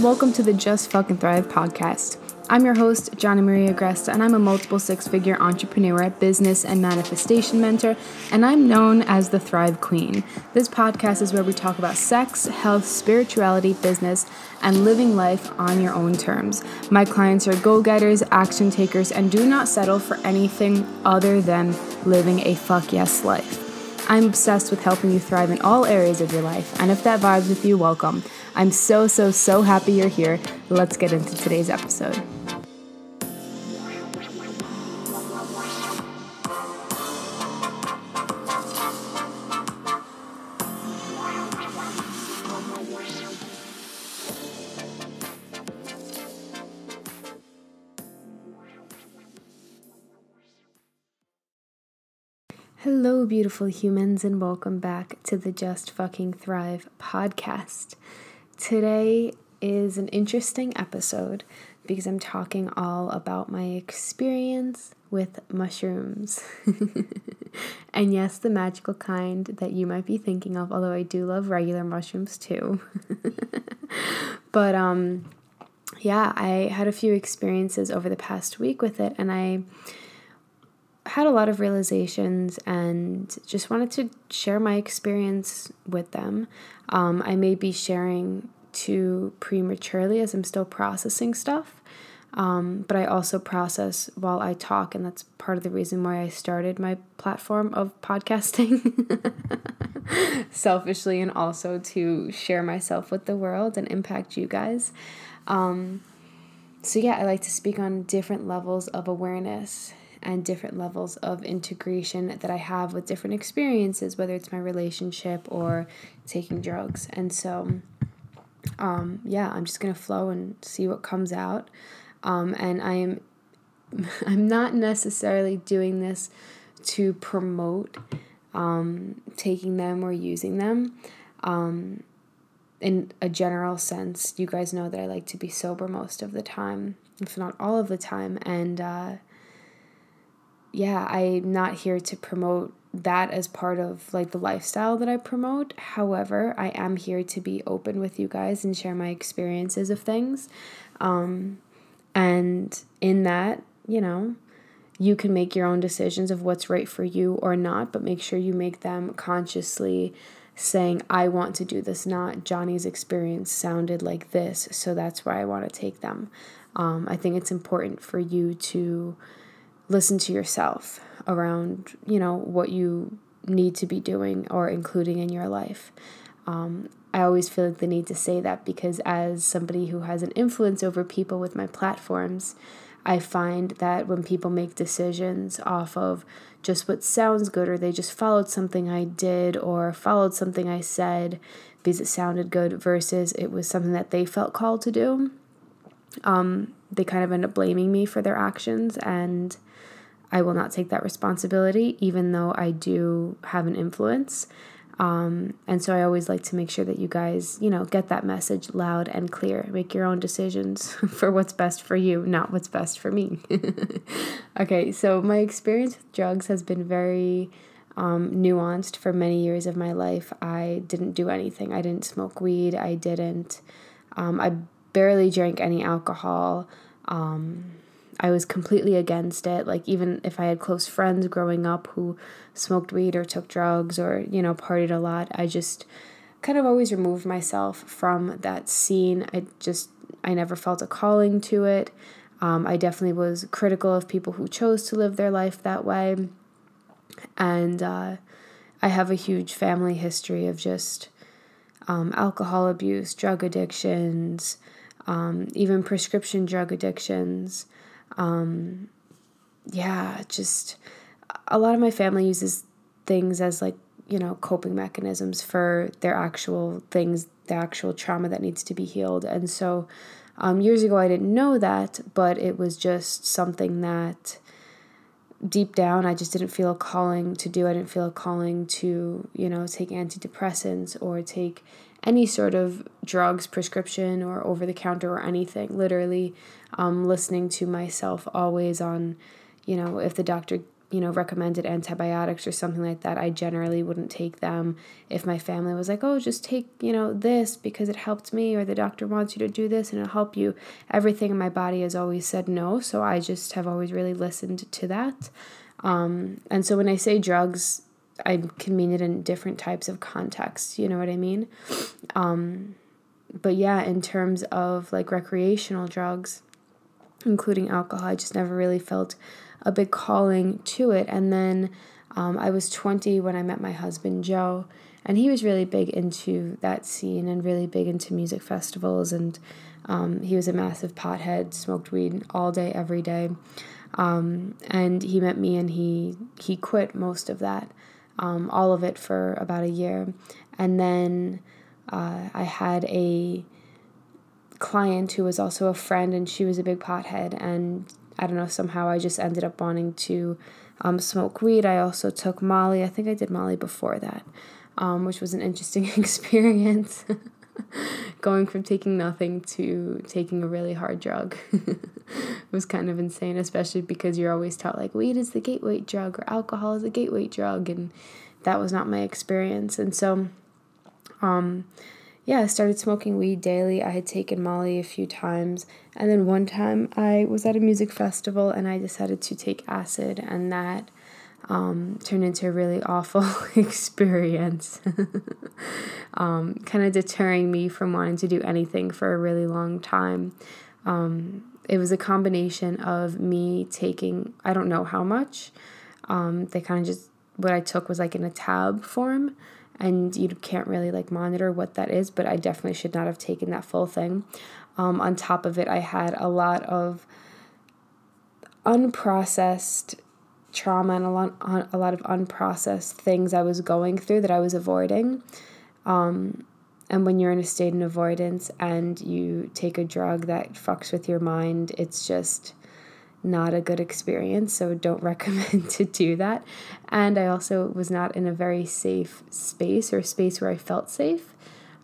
Welcome to the Just Fucking Thrive podcast. I'm your host, Johnny Maria Gresta, and I'm a multiple six figure entrepreneur, business, and manifestation mentor, and I'm known as the Thrive Queen. This podcast is where we talk about sex, health, spirituality, business, and living life on your own terms. My clients are go getters, action takers, and do not settle for anything other than living a fuck yes life. I'm obsessed with helping you thrive in all areas of your life, and if that vibes with you, welcome. I'm so, so, so happy you're here. Let's get into today's episode. Hello, beautiful humans, and welcome back to the Just Fucking Thrive podcast. Today is an interesting episode because I'm talking all about my experience with mushrooms. and yes, the magical kind that you might be thinking of, although I do love regular mushrooms too. but um yeah, I had a few experiences over the past week with it and I had a lot of realizations and just wanted to share my experience with them. Um, I may be sharing too prematurely as I'm still processing stuff, um, but I also process while I talk, and that's part of the reason why I started my platform of podcasting. Selfishly, and also to share myself with the world and impact you guys. Um, so, yeah, I like to speak on different levels of awareness and different levels of integration that I have with different experiences, whether it's my relationship or taking drugs. And so, um, yeah, I'm just gonna flow and see what comes out. Um, and I am, I'm not necessarily doing this to promote um, taking them or using them. Um, in a general sense, you guys know that I like to be sober most of the time, if not all of the time, and uh, yeah, I'm not here to promote that as part of like the lifestyle that I promote. However, I am here to be open with you guys and share my experiences of things. Um, and in that, you know, you can make your own decisions of what's right for you or not, but make sure you make them consciously saying, I want to do this, not Johnny's experience sounded like this, so that's where I want to take them. Um, I think it's important for you to listen to yourself around, you know, what you need to be doing or including in your life. Um, I always feel like the need to say that because, as somebody who has an influence over people with my platforms, I find that when people make decisions off of just what sounds good, or they just followed something I did, or followed something I said because it sounded good, versus it was something that they felt called to do, um, they kind of end up blaming me for their actions. And I will not take that responsibility, even though I do have an influence. Um, and so I always like to make sure that you guys, you know, get that message loud and clear. Make your own decisions for what's best for you, not what's best for me. okay, so my experience with drugs has been very um, nuanced for many years of my life. I didn't do anything. I didn't smoke weed. I didn't. Um, I barely drank any alcohol. Um, I was completely against it. Like, even if I had close friends growing up who smoked weed or took drugs or, you know, partied a lot, I just kind of always removed myself from that scene. I just, I never felt a calling to it. Um, I definitely was critical of people who chose to live their life that way. And uh, I have a huge family history of just um, alcohol abuse, drug addictions, um, even prescription drug addictions. Um, yeah, just a lot of my family uses things as like, you know, coping mechanisms for their actual things, the actual trauma that needs to be healed. And so um, years ago, I didn't know that, but it was just something that deep down I just didn't feel a calling to do. I didn't feel a calling to, you know, take antidepressants or take any sort of drugs, prescription, or over the counter or anything. Literally, um, listening to myself always on, you know, if the doctor you know, recommended antibiotics or something like that, I generally wouldn't take them. If my family was like, oh, just take, you know, this because it helped me, or the doctor wants you to do this and it'll help you, everything in my body has always said no. So I just have always really listened to that. Um, and so when I say drugs, I can mean it in different types of contexts. You know what I mean? Um, but yeah, in terms of like recreational drugs, including alcohol, I just never really felt a big calling to it. And then um, I was 20 when I met my husband, Joe, and he was really big into that scene and really big into music festivals. And um, he was a massive pothead, smoked weed all day, every day. Um, and he met me and he, he quit most of that, um, all of it for about a year. And then uh, I had a client who was also a friend and she was a big pothead and I don't know, somehow I just ended up wanting to um, smoke weed. I also took Molly. I think I did Molly before that, um, which was an interesting experience. Going from taking nothing to taking a really hard drug was kind of insane, especially because you're always taught like weed is the gateway drug or alcohol is a gateway drug, and that was not my experience. And so, um, yeah, I started smoking weed daily. I had taken Molly a few times. And then one time I was at a music festival and I decided to take acid, and that um, turned into a really awful experience. um, kind of deterring me from wanting to do anything for a really long time. Um, it was a combination of me taking, I don't know how much. Um, they kind of just, what I took was like in a tab form and you can't really like monitor what that is but i definitely should not have taken that full thing um, on top of it i had a lot of unprocessed trauma and a lot, a lot of unprocessed things i was going through that i was avoiding um, and when you're in a state of avoidance and you take a drug that fucks with your mind it's just not a good experience, so don't recommend to do that. And I also was not in a very safe space or a space where I felt safe.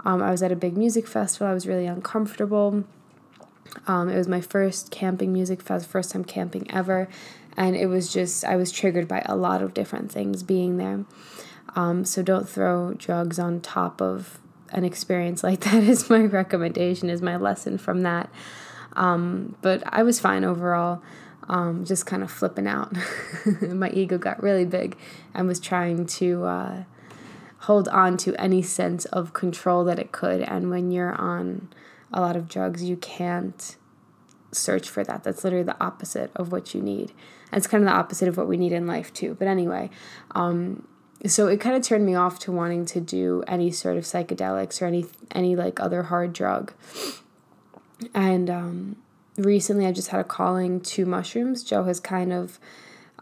Um, I was at a big music festival, I was really uncomfortable. Um, it was my first camping music fest, first time camping ever, and it was just, I was triggered by a lot of different things being there. Um, so don't throw drugs on top of an experience like that, is my recommendation, is my lesson from that. Um, but I was fine overall um, just kind of flipping out. My ego got really big and was trying to uh, hold on to any sense of control that it could. And when you're on a lot of drugs, you can't search for that. That's literally the opposite of what you need. It's kind of the opposite of what we need in life, too. But anyway, um, so it kind of turned me off to wanting to do any sort of psychedelics or any any like other hard drug. And um, recently I've just had a calling to mushrooms. Joe has kind of,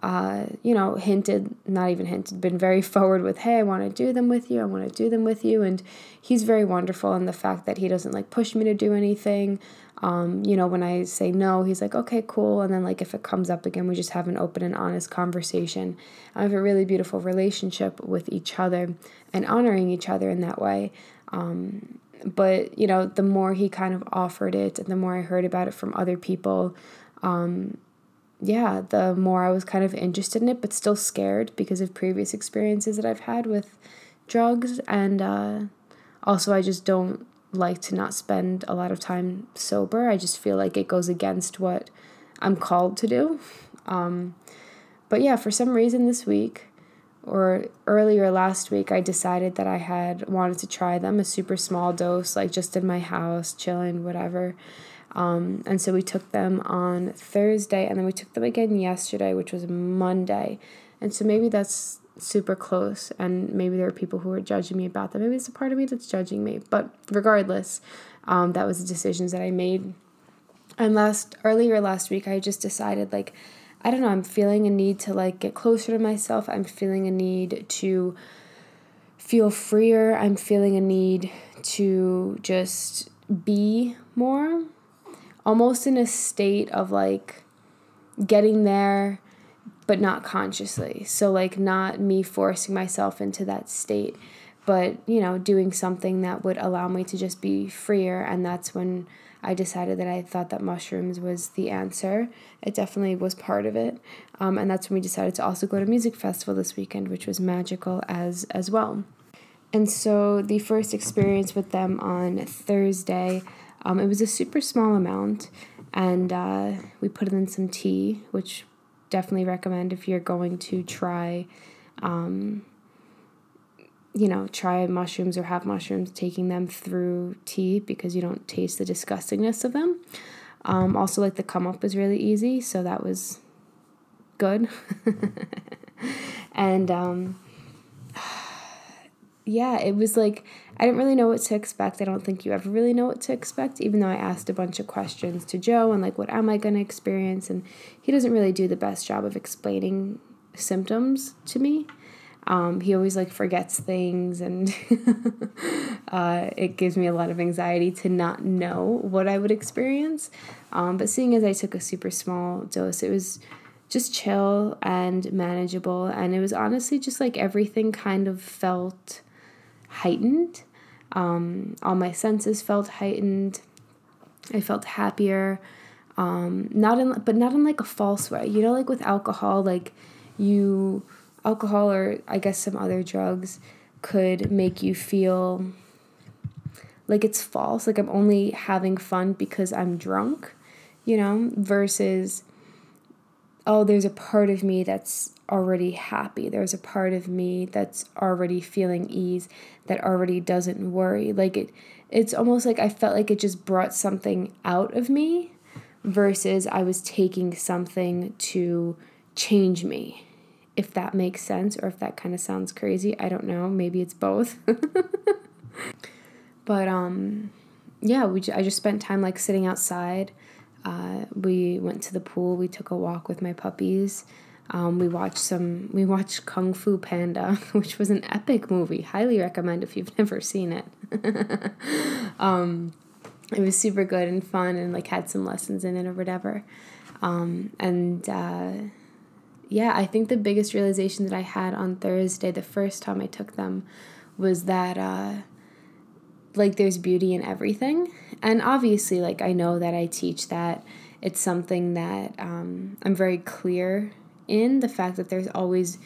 uh, you know, hinted, not even hinted, been very forward with, hey, I want to do them with you. I want to do them with you. And he's very wonderful in the fact that he doesn't like push me to do anything. Um, you know, when I say no, he's like, okay, cool. And then, like, if it comes up again, we just have an open and honest conversation. I have a really beautiful relationship with each other and honoring each other in that way. Um, but you know the more he kind of offered it and the more i heard about it from other people um, yeah the more i was kind of interested in it but still scared because of previous experiences that i've had with drugs. And uh, also i just don't like to not spend a lot of time sober. I just feel like it goes against what i'm called to do. Um, but yeah for some reason this week or earlier last week, I decided that I had wanted to try them a super small dose, like just in my house, chilling, whatever. Um, and so we took them on Thursday, and then we took them again yesterday, which was Monday. And so maybe that's super close, and maybe there are people who are judging me about that. Maybe it's a part of me that's judging me, but regardless, um, that was the decisions that I made. And last earlier last week, I just decided like I don't know, I'm feeling a need to like get closer to myself. I'm feeling a need to feel freer. I'm feeling a need to just be more almost in a state of like getting there but not consciously. So like not me forcing myself into that state but you know, doing something that would allow me to just be freer. And that's when I decided that I thought that mushrooms was the answer. It definitely was part of it. Um, and that's when we decided to also go to music festival this weekend, which was magical as as well. And so the first experience with them on Thursday, um, it was a super small amount, and uh, we put it in some tea, which definitely recommend if you're going to try. Um, you know, try mushrooms or have mushrooms, taking them through tea because you don't taste the disgustingness of them. Um, also, like the come up was really easy, so that was good. and um, yeah, it was like I didn't really know what to expect. I don't think you ever really know what to expect, even though I asked a bunch of questions to Joe and like, what am I going to experience? And he doesn't really do the best job of explaining symptoms to me. Um, he always like forgets things, and uh, it gives me a lot of anxiety to not know what I would experience. Um, but seeing as I took a super small dose, it was just chill and manageable, and it was honestly just like everything kind of felt heightened. Um, all my senses felt heightened. I felt happier. Um, not in, but not in like a false way. You know, like with alcohol, like you alcohol or I guess some other drugs could make you feel like it's false, like I'm only having fun because I'm drunk, you know, versus oh, there's a part of me that's already happy. There's a part of me that's already feeling ease, that already doesn't worry. Like it it's almost like I felt like it just brought something out of me versus I was taking something to change me if that makes sense or if that kind of sounds crazy. I don't know. Maybe it's both. but um yeah, we I just spent time like sitting outside. Uh, we went to the pool. We took a walk with my puppies. Um, we watched some. We watched Kung Fu Panda, which was an epic movie. Highly recommend if you've never seen it. um, it was super good and fun, and like had some lessons in it or whatever. Um, and uh, yeah, I think the biggest realization that I had on Thursday, the first time I took them, was that uh, like there's beauty in everything. And obviously, like I know that I teach that it's something that um, I'm very clear in the fact that there's always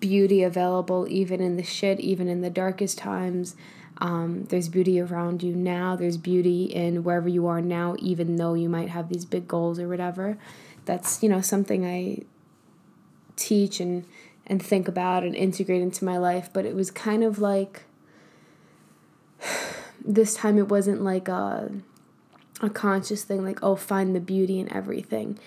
beauty available, even in the shit, even in the darkest times. Um, there's beauty around you now. There's beauty in wherever you are now, even though you might have these big goals or whatever. That's you know something I teach and and think about and integrate into my life but it was kind of like this time it wasn't like a a conscious thing like oh find the beauty in everything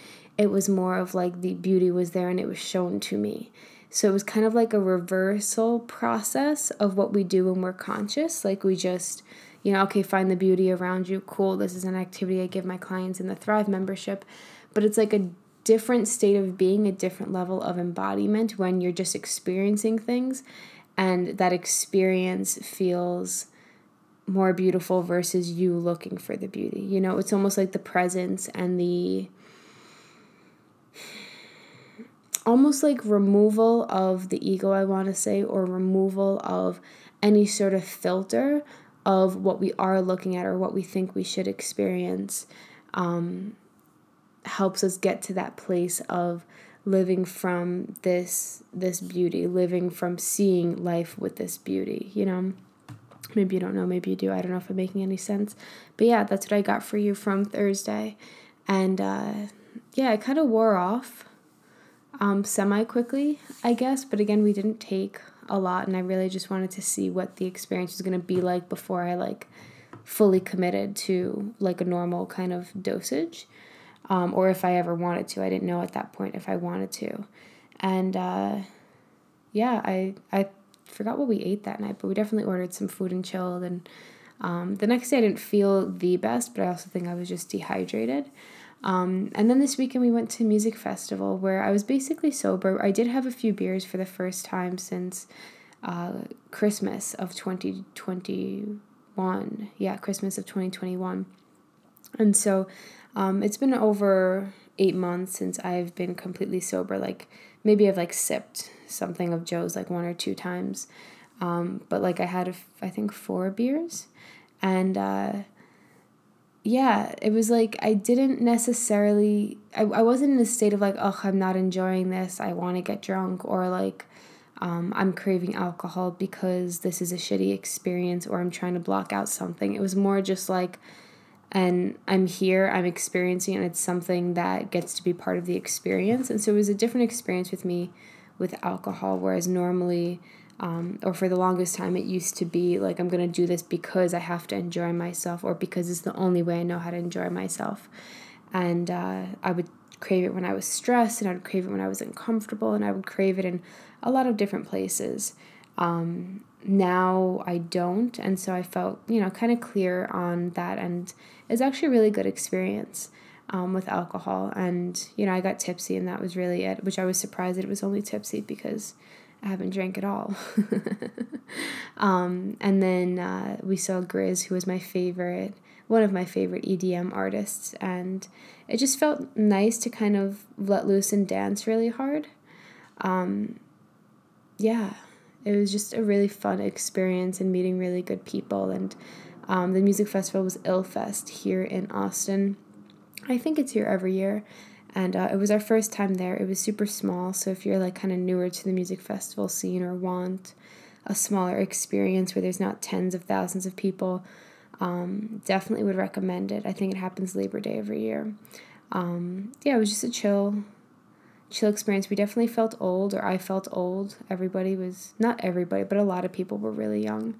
it was more of like the beauty was there and it was shown to me. So it was kind of like a reversal process of what we do when we're conscious. Like we just you know okay find the beauty around you. Cool this is an activity i give my clients in the thrive membership. But it's like a different state of being, a different level of embodiment when you're just experiencing things. And that experience feels more beautiful versus you looking for the beauty. You know, it's almost like the presence and the almost like removal of the ego, I want to say, or removal of any sort of filter of what we are looking at or what we think we should experience. Um, helps us get to that place of living from this this beauty living from seeing life with this beauty you know maybe you don't know maybe you do i don't know if i'm making any sense but yeah that's what i got for you from thursday and uh, yeah it kind of wore off um, semi quickly i guess but again we didn't take a lot and i really just wanted to see what the experience was going to be like before i like fully committed to like a normal kind of dosage um, or if I ever wanted to. I didn't know at that point if I wanted to. And uh, yeah, I I forgot what we ate that night, but we definitely ordered some food and chilled. And um, the next day I didn't feel the best, but I also think I was just dehydrated. Um, and then this weekend we went to music festival where I was basically sober. I did have a few beers for the first time since uh, Christmas of 2021. Yeah, Christmas of 2021. And so um, it's been over eight months since I've been completely sober. Like maybe I've like sipped something of Joe's like one or two times. Um, but like I had, I think, four beers. And uh, yeah, it was like I didn't necessarily, I, I wasn't in a state of like, oh, I'm not enjoying this. I want to get drunk. Or like, um, I'm craving alcohol because this is a shitty experience or I'm trying to block out something. It was more just like, and I'm here, I'm experiencing, and it's something that gets to be part of the experience. And so it was a different experience with me with alcohol, whereas normally, um, or for the longest time, it used to be like, I'm going to do this because I have to enjoy myself or because it's the only way I know how to enjoy myself. And uh, I would crave it when I was stressed, and I would crave it when I was uncomfortable, and I would crave it in a lot of different places. Um, now I don't, and so I felt, you know, kind of clear on that. And it's actually a really good experience um, with alcohol. And, you know, I got tipsy and that was really it, which I was surprised that it was only tipsy because I haven't drank at all. um, and then uh, we saw GRiZ, who was my favorite, one of my favorite EDM artists. And it just felt nice to kind of let loose and dance really hard. Um, yeah, it was just a really fun experience and meeting really good people. And um, the music festival was Illfest here in Austin. I think it's here every year. And uh, it was our first time there. It was super small. So if you're like kind of newer to the music festival scene or want a smaller experience where there's not tens of thousands of people, um, definitely would recommend it. I think it happens Labor Day every year. Um, yeah, it was just a chill, chill experience. We definitely felt old, or I felt old. Everybody was, not everybody, but a lot of people were really young.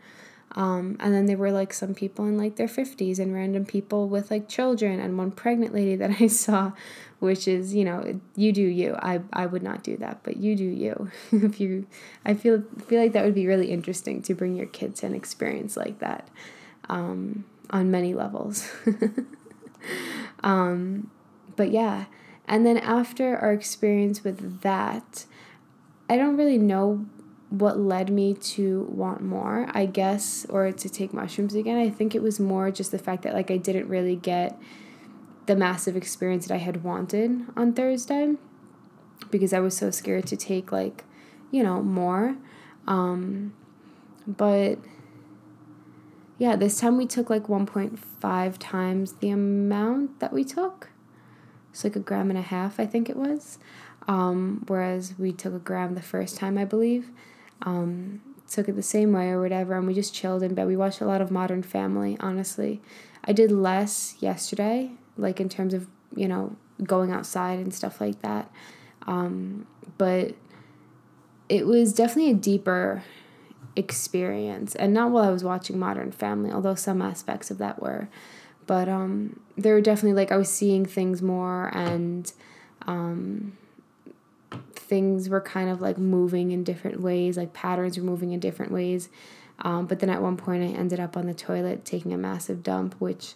Um, and then there were like some people in like their 50s and random people with like children and one pregnant lady that I saw, which is, you know, you do you. I, I would not do that, but you do you. if you, I feel, feel like that would be really interesting to bring your kids to an experience like that um, on many levels. um, but yeah. And then after our experience with that, I don't really know what led me to want more, I guess, or to take mushrooms again. I think it was more just the fact that like I didn't really get the massive experience that I had wanted on Thursday because I was so scared to take like, you know, more. Um but yeah, this time we took like 1.5 times the amount that we took. It's like a gram and a half, I think it was. Um, whereas we took a gram the first time, I believe um, took it the same way or whatever, and we just chilled in bed. We watched a lot of Modern Family, honestly. I did less yesterday, like in terms of, you know, going outside and stuff like that. Um, but it was definitely a deeper experience, and not while I was watching Modern Family, although some aspects of that were. But um, there were definitely like I was seeing things more and um, things were kind of like moving in different ways, like patterns were moving in different ways. Um, but then at one point, I ended up on the toilet taking a massive dump, which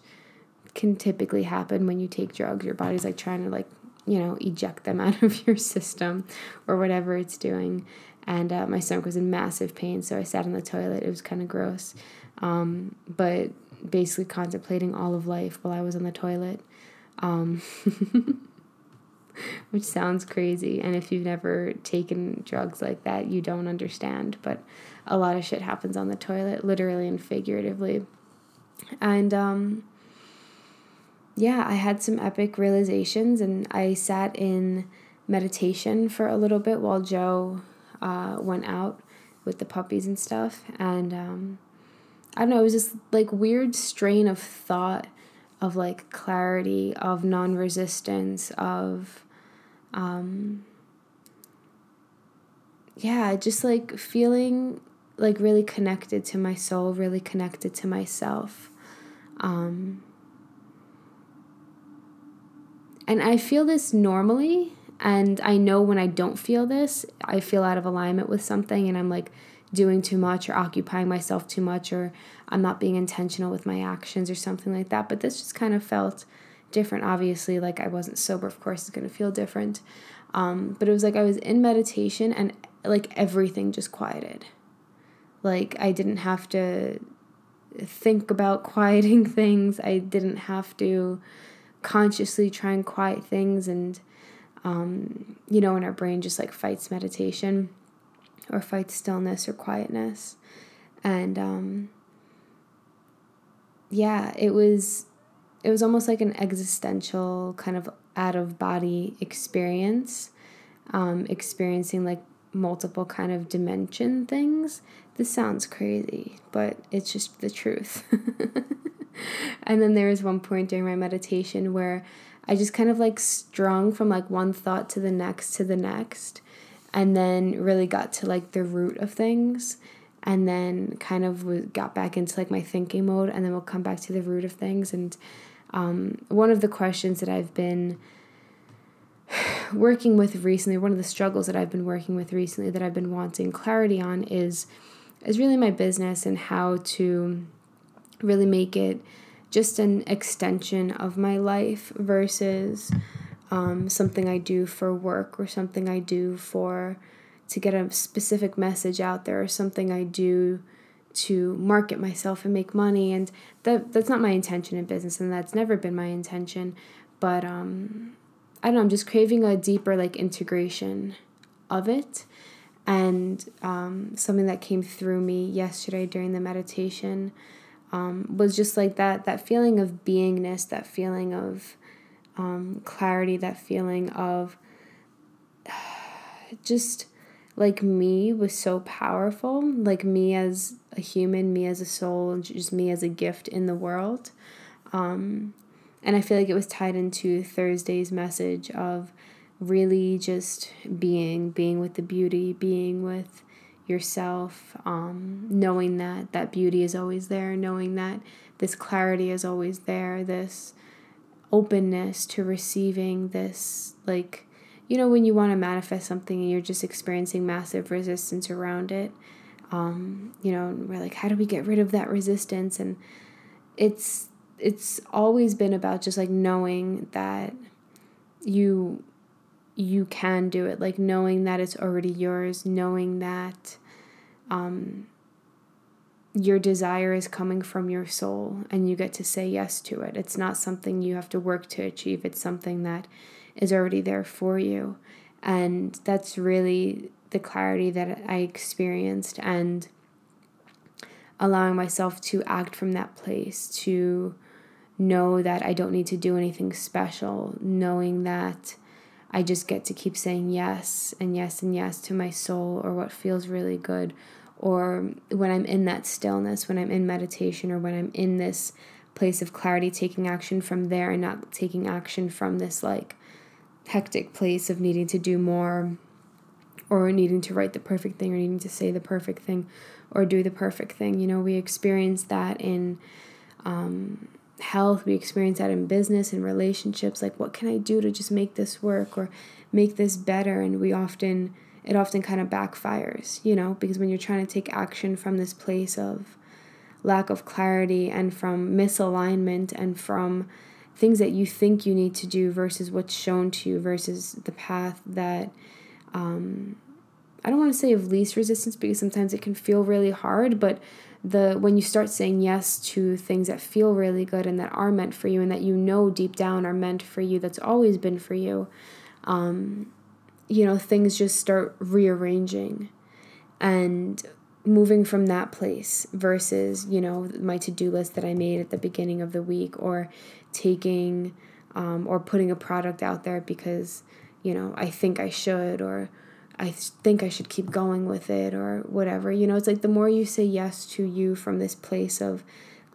can typically happen when you take drugs. Your body's like trying to like you know eject them out of your system or whatever it's doing. And uh, my stomach was in massive pain, so I sat on the toilet. It was kind of gross, um, but basically contemplating all of life while I was on the toilet. Um, which sounds crazy. And if you've never taken drugs like that, you don't understand. But a lot of shit happens on the toilet, literally and figuratively. And um, yeah, I had some epic realizations, and I sat in meditation for a little bit while Joe uh, went out with the puppies and stuff. And um, I don't know, it was this like weird strain of thought of like clarity, of non resistance, of um, yeah, just like feeling like really connected to my soul, really connected to myself. Um, and I feel this normally, and I know when I don't feel this, I feel out of alignment with something, and I'm like doing too much or occupying myself too much, or I'm not being intentional with my actions or something like that. But this just kind of felt different. Obviously, like I wasn't sober, of course, it's going to feel different. Um, but it was like I was in meditation and like everything just quieted. Like I didn't have to think about quieting things, I didn't have to consciously try and quiet things. And, um, you know, when our brain just like fights meditation. or fight stillness or quietness. And um, yeah, it was it was almost like an existential kind of out of body experience, um, experiencing like multiple kind of dimension things. This sounds crazy, but it's just the truth. and then there was one point during my meditation where I just kind of like strung from like one thought to the next to the next and then really got to like the root of things and then kind of got back into like my thinking mode and then we'll come back to the root of things and um, one of the questions that i've been working with recently one of the struggles that i've been working with recently that i've been wanting clarity on is is really my business and how to really make it just an extension of my life versus um, something I do for work or something I do for to get a specific message out there or something I do to market myself and make money and that that's not my intention in business and that's never been my intention but um I don't know I'm just craving a deeper like integration of it and um, something that came through me yesterday during the meditation um, was just like that that feeling of beingness that feeling of um, clarity that feeling of just like me was so powerful like me as a human me as a soul and just me as a gift in the world. Um, and i feel like it was tied into thursday's message of really just being being with the beauty being with yourself um, knowing that that beauty is always there knowing that this clarity is always there this openness to receiving this like you know when you want to manifest something and you're just experiencing massive resistance around it um, you know we're like how do we get rid of that resistance? And it's it's always been about just like knowing that you you can do it like knowing that it's already yours knowing that um, your desire is coming from your soul and you get to say yes to it. It's not something you have to work to achieve. It's something that is already there for you. And that's really the clarity that I experienced and allowing myself to act from that place, to know that I don't need to do anything special, knowing that I just get to keep saying yes and yes and yes to my soul or what feels really good. Or when I'm in that stillness, when I'm in meditation, or when I'm in this place of clarity, taking action from there and not taking action from this like hectic place of needing to do more or needing to write the perfect thing or needing to say the perfect thing or do the perfect thing. You know, we experience that in um, health, we experience that in business and relationships. Like, what can I do to just make this work or make this better? And we often, it often kind of backfires, you know, because when you're trying to take action from this place of lack of clarity and from misalignment and from things that you think you need to do versus what's shown to you versus the path that um, I don't want to say of least resistance because sometimes it can feel really hard, but the when you start saying yes to things that feel really good and that are meant for you and that you know deep down are meant for you, that's always been for you, um, you know, things just start rearranging. And moving from that place versus, you know, my to do list that I made at the beginning of the week or taking um, or putting a product out there because you know I think I should or I think I should keep going with it or whatever. You know, it's like the more you say yes to you from this place of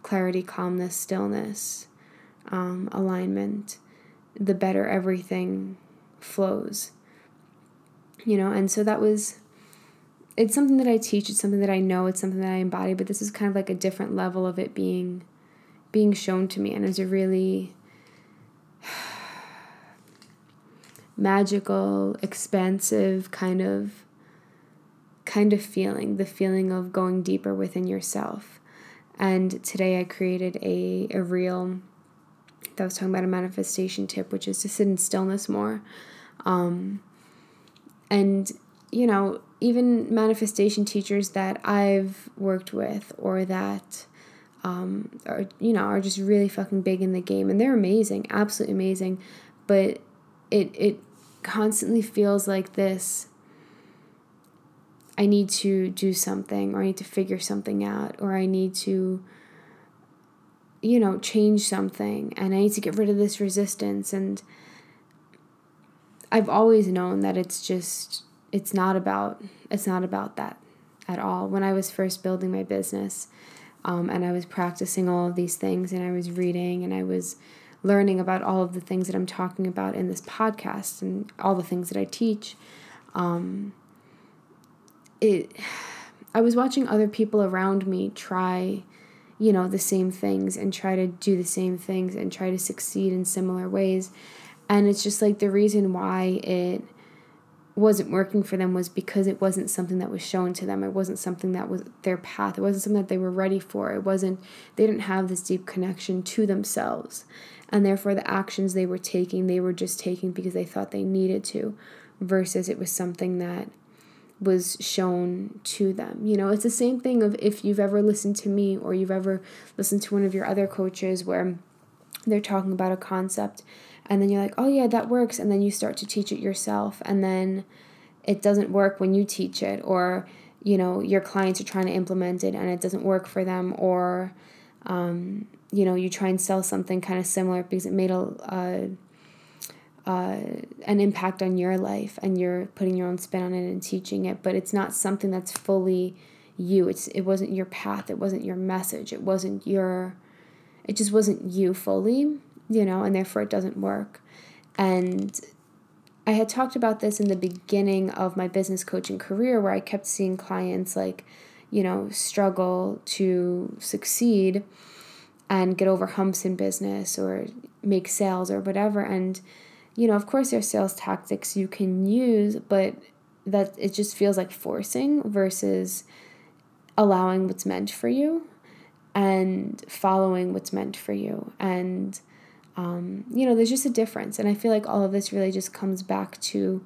clarity, calmness, stillness, um, alignment, the better everything flows. You know, and so that was it's something that I teach, it's something that I know, it's something that I embody, but this is kind of like a different level of it being being shown to me and it's a really magical, expansive kind of kind of feeling, the feeling of going deeper within yourself. And today I created a, a reel that was talking about a manifestation tip, which is to sit in stillness more. Um, and, you know, even manifestation teachers that I've worked with or that um, are you know are just really fucking big in the game and they're amazing absolutely amazing but it it constantly feels like this I need to do something or I need to figure something out or I need to you know, change something and I need to get rid of this resistance and I've always known that it's just it's not about it's not about that at all. When I was first building my business, um, and I was practicing all of these things, and I was reading, and I was learning about all of the things that I'm talking about in this podcast, and all the things that I teach. Um, it, I was watching other people around me try, you know, the same things and try to do the same things and try to succeed in similar ways, and it's just like the reason why it wasn't working for them was because it wasn't something that was shown to them. It wasn't something that was their path. It wasn't something that they were ready for. It wasn't, they didn't have this deep connection to themselves. And therefore, the actions they were taking, they were just taking because they thought they needed to, versus it was something that was shown to them. You know, it's the same thing of if you've ever listened to me or you've ever listened to one of your other coaches where they're talking about a concept and then you're like, oh yeah, that works. And then you start to teach it yourself. And then it doesn't work when you teach it, or, you know, your clients are trying to implement it and it doesn't work for them, or, um, you know, you try and sell something kind of similar because it made a, an impact on your life and you're putting your own spin on it and teaching it, but it's not something that's fully you. It's it wasn't your path, it wasn't your message, it wasn't your it just wasn't you fully you know, and therefore it doesn't work. And I had talked about this in the beginning of my business coaching career where I kept seeing clients like, you know, struggle to succeed and get over humps in business or make sales or whatever. And, you know, of course, there's sales tactics you can use, but that it just feels like forcing versus allowing what's meant for you and following what's meant for you. And um, you know, there's just a difference. And I feel like all of this really just comes back to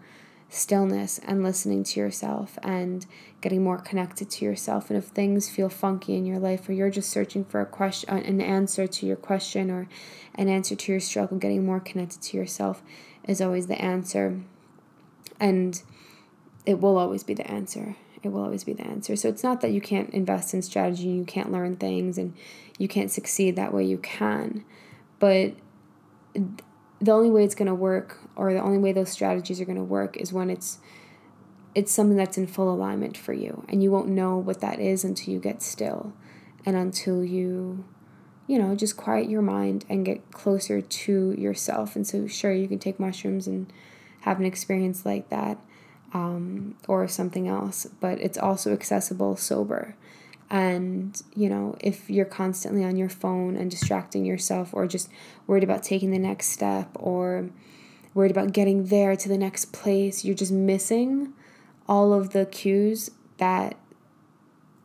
stillness and listening to yourself and getting more connected to yourself. And if things feel funky in your life or you're just searching for a question, uh, an answer to your question or an answer to your struggle, getting more connected to yourself is always the answer. And it will always be the answer. It will always be the answer. So it's not that you can't invest in strategy and you can't learn things and you can't succeed that way. You can. But the only way it's going to work or the only way those strategies are going to work is when it's it's something that's in full alignment for you and you won't know what that is until you get still and until you you know just quiet your mind and get closer to yourself. And so sure you can take mushrooms and have an experience like that um, or something else but it's also accessible sober and, you know, if you're constantly on your phone and distracting yourself or just worried about taking the next step or worried about getting there to the next place, you're just missing all of the cues that,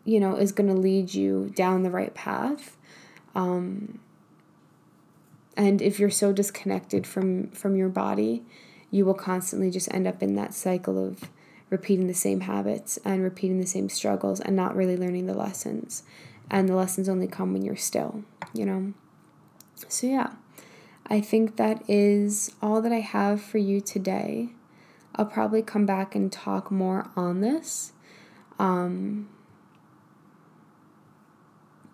you know, is going to lead you down the right path. Um, and if you're so disconnected from from your body, you will constantly just end up in that cycle of repeating the same habits and repeating the same struggles and not really learning the lessons. And the lessons only come when you're still, you know? So, yeah, I think that is all that I have for you today. I'll probably come back and talk more on this. Um,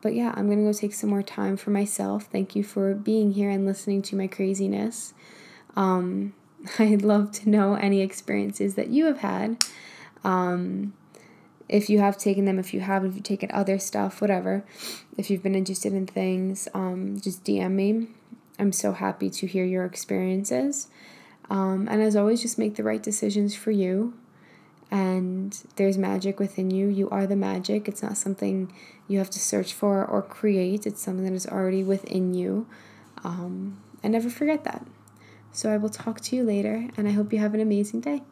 but yeah, I'm to go take some more time for myself. Thank you for being here and listening to my craziness. Um, I'd love to know any experiences that you have had. Um, if you have taken them, if you haven't, if you've taken other stuff, whatever. If you've been interested in things, um, just DM me. I'm so happy to hear your experiences. Um, and as always, just make the right decisions for you. And there's magic within you. You are the magic. It's not something you have to search for or create, it's something that is already within you. Um, and never forget that. So I will talk to you later, and I hope you have an amazing day.